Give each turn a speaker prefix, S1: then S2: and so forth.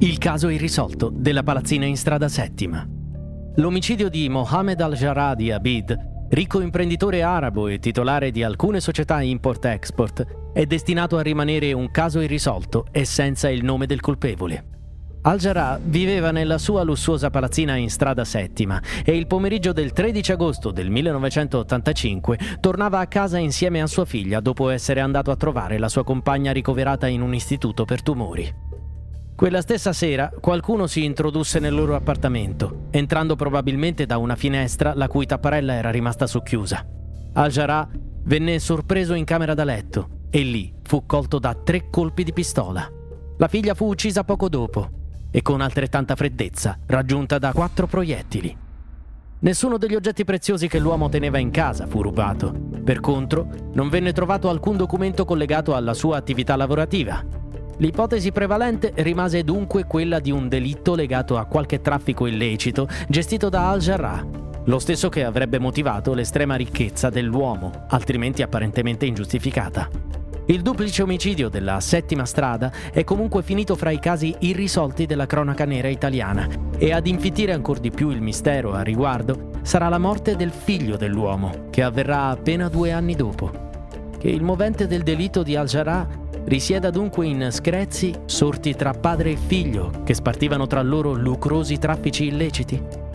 S1: Il caso irrisolto della palazzina in strada settima. L'omicidio di Mohamed al-Jarrah di Abid, ricco imprenditore arabo e titolare di alcune società import-export, è destinato a rimanere un caso irrisolto e senza il nome del colpevole. Al-Jarrah viveva nella sua lussuosa palazzina in strada settima e il pomeriggio del 13 agosto del 1985 tornava a casa insieme a sua figlia dopo essere andato a trovare la sua compagna ricoverata in un istituto per tumori. Quella stessa sera qualcuno si introdusse nel loro appartamento, entrando probabilmente da una finestra la cui tapparella era rimasta socchiusa. Al-Jarrah venne sorpreso in camera da letto e lì fu colto da tre colpi di pistola. La figlia fu uccisa poco dopo e con altrettanta freddezza raggiunta da quattro proiettili. Nessuno degli oggetti preziosi che l'uomo teneva in casa fu rubato. Per contro, non venne trovato alcun documento collegato alla sua attività lavorativa L'ipotesi prevalente rimase dunque quella di un delitto legato a qualche traffico illecito gestito da Al-Jarrah, lo stesso che avrebbe motivato l'estrema ricchezza dell'uomo, altrimenti apparentemente ingiustificata. Il duplice omicidio della settima strada è comunque finito fra i casi irrisolti della cronaca nera italiana e ad infittire ancora di più il mistero a riguardo sarà la morte del figlio dell'uomo, che avverrà appena due anni dopo. Che il movente del delitto di Al-Jarrah Risieda dunque in screzi sorti tra padre e figlio che spartivano tra loro lucrosi traffici illeciti?